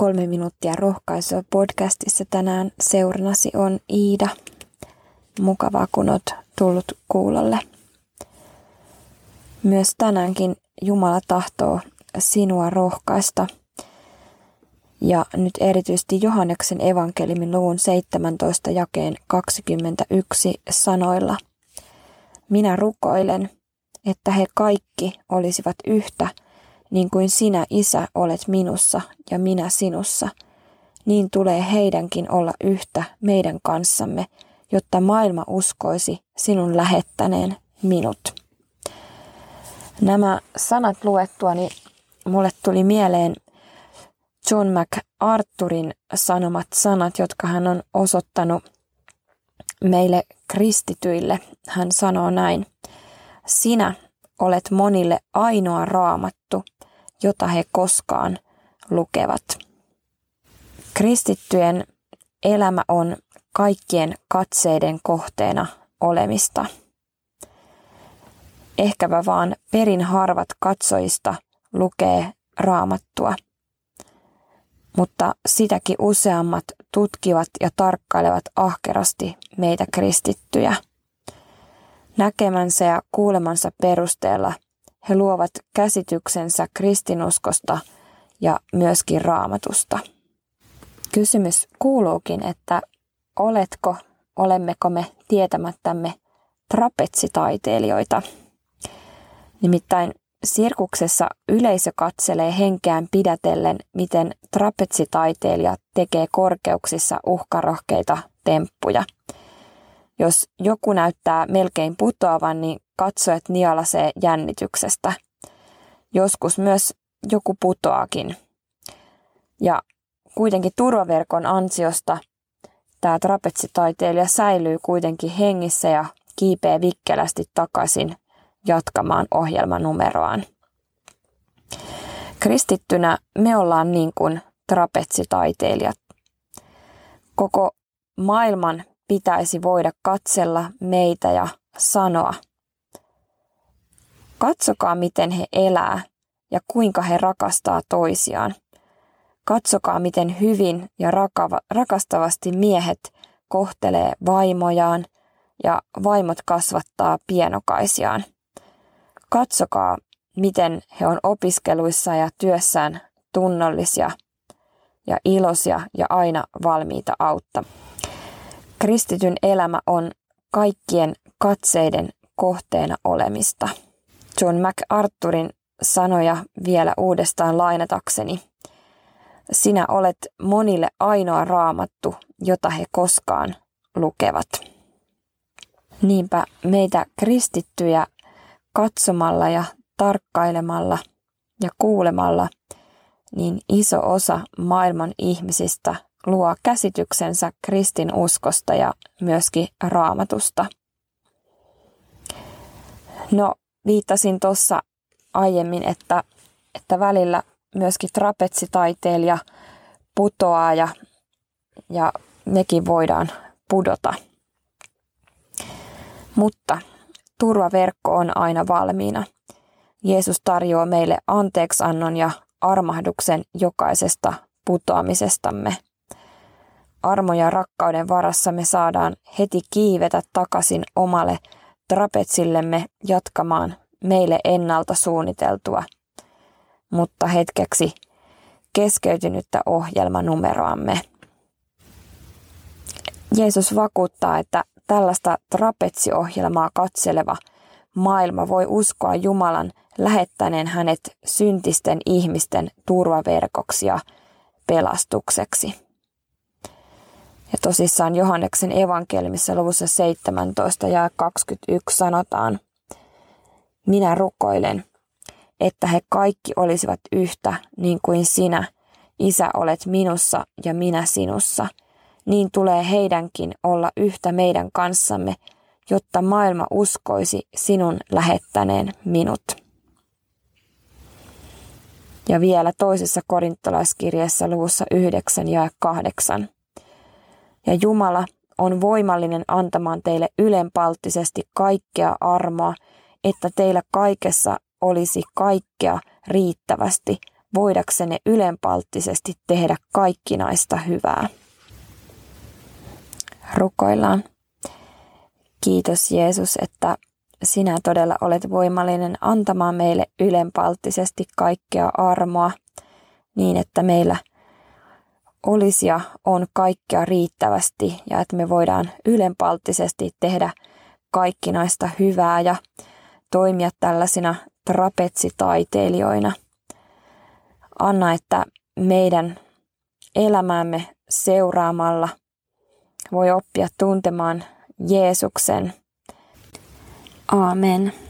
Kolme minuuttia rohkaisua podcastissa tänään seurnasi on Iida. Mukavaa, kun olet tullut kuulolle. Myös tänäänkin Jumala tahtoo sinua rohkaista. Ja nyt erityisesti Johanneksen evankeliumin luvun 17 jakeen 21 sanoilla. Minä rukoilen, että he kaikki olisivat yhtä, niin kuin sinä, Isä, olet minussa ja minä sinussa, niin tulee heidänkin olla yhtä meidän kanssamme, jotta maailma uskoisi sinun lähettäneen minut. Nämä sanat luettuani mulle tuli mieleen John MacArthurin sanomat sanat, jotka hän on osoittanut meille kristityille. Hän sanoo näin, sinä olet monille ainoa raamattu, jota he koskaan lukevat. Kristittyjen elämä on kaikkien katseiden kohteena olemista. Ehkäpä vaan perin harvat katsojista lukee raamattua, mutta sitäkin useammat tutkivat ja tarkkailevat ahkerasti meitä kristittyjä. Näkemänsä ja kuulemansa perusteella he luovat käsityksensä kristinuskosta ja myöskin raamatusta. Kysymys kuuluukin, että oletko, olemmeko me tietämättämme trapetsitaiteilijoita? Nimittäin sirkuksessa yleisö katselee henkeään pidätellen, miten trapetsitaiteilija tekee korkeuksissa uhkarohkeita temppuja. Jos joku näyttää melkein putoavan, niin katsojat nialasee jännityksestä. Joskus myös joku putoakin. Ja kuitenkin turvaverkon ansiosta tämä trapetsitaiteilija säilyy kuitenkin hengissä ja kiipee vikkelästi takaisin jatkamaan ohjelmanumeroaan. Kristittynä me ollaan niin kuin trapetsitaiteilijat. Koko maailman pitäisi voida katsella meitä ja sanoa, katsokaa miten he elää ja kuinka he rakastaa toisiaan. Katsokaa miten hyvin ja rakava, rakastavasti miehet kohtelee vaimojaan ja vaimot kasvattaa pienokaisiaan. Katsokaa, miten he on opiskeluissa ja työssään tunnollisia ja iloisia ja aina valmiita auttamaan. Kristityn elämä on kaikkien katseiden kohteena olemista. John MacArthurin sanoja vielä uudestaan lainatakseni. Sinä olet monille ainoa raamattu, jota he koskaan lukevat. Niinpä meitä kristittyjä katsomalla ja tarkkailemalla ja kuulemalla, niin iso osa maailman ihmisistä luo käsityksensä kristin uskosta ja myöskin raamatusta. No, viittasin tuossa aiemmin, että, että välillä myöskin trapetsitaiteilija putoaa ja, ja nekin voidaan pudota. Mutta turvaverkko on aina valmiina. Jeesus tarjoaa meille anteeksannon ja armahduksen jokaisesta putoamisestamme – armo ja rakkauden varassa me saadaan heti kiivetä takaisin omalle trapetsillemme jatkamaan meille ennalta suunniteltua, mutta hetkeksi keskeytynyttä ohjelmanumeroamme. Jeesus vakuuttaa, että tällaista trapetsiohjelmaa katseleva maailma voi uskoa Jumalan lähettäneen hänet syntisten ihmisten turvaverkoksi ja pelastukseksi. Ja tosissaan Johanneksen evankelmissa luvussa 17 ja 21 sanotaan, minä rukoilen, että he kaikki olisivat yhtä niin kuin sinä, Isä, olet minussa ja minä sinussa. Niin tulee heidänkin olla yhtä meidän kanssamme, jotta maailma uskoisi sinun lähettäneen minut. Ja vielä toisessa korintolaiskirjeessä luvussa 9 ja 8 ja Jumala on voimallinen antamaan teille ylenpalttisesti kaikkea armoa, että teillä kaikessa olisi kaikkea riittävästi voidaksenne ylenpalttisesti tehdä kaikkinaista hyvää. Rukoillaan. Kiitos Jeesus, että sinä todella olet voimallinen antamaan meille ylenpalttisesti kaikkea armoa niin, että meillä olisi ja on kaikkea riittävästi ja että me voidaan ylenpalttisesti tehdä kaikkinaista hyvää ja toimia tällaisina trapetsitaiteilijoina. Anna, että meidän elämäämme seuraamalla voi oppia tuntemaan Jeesuksen. Amen.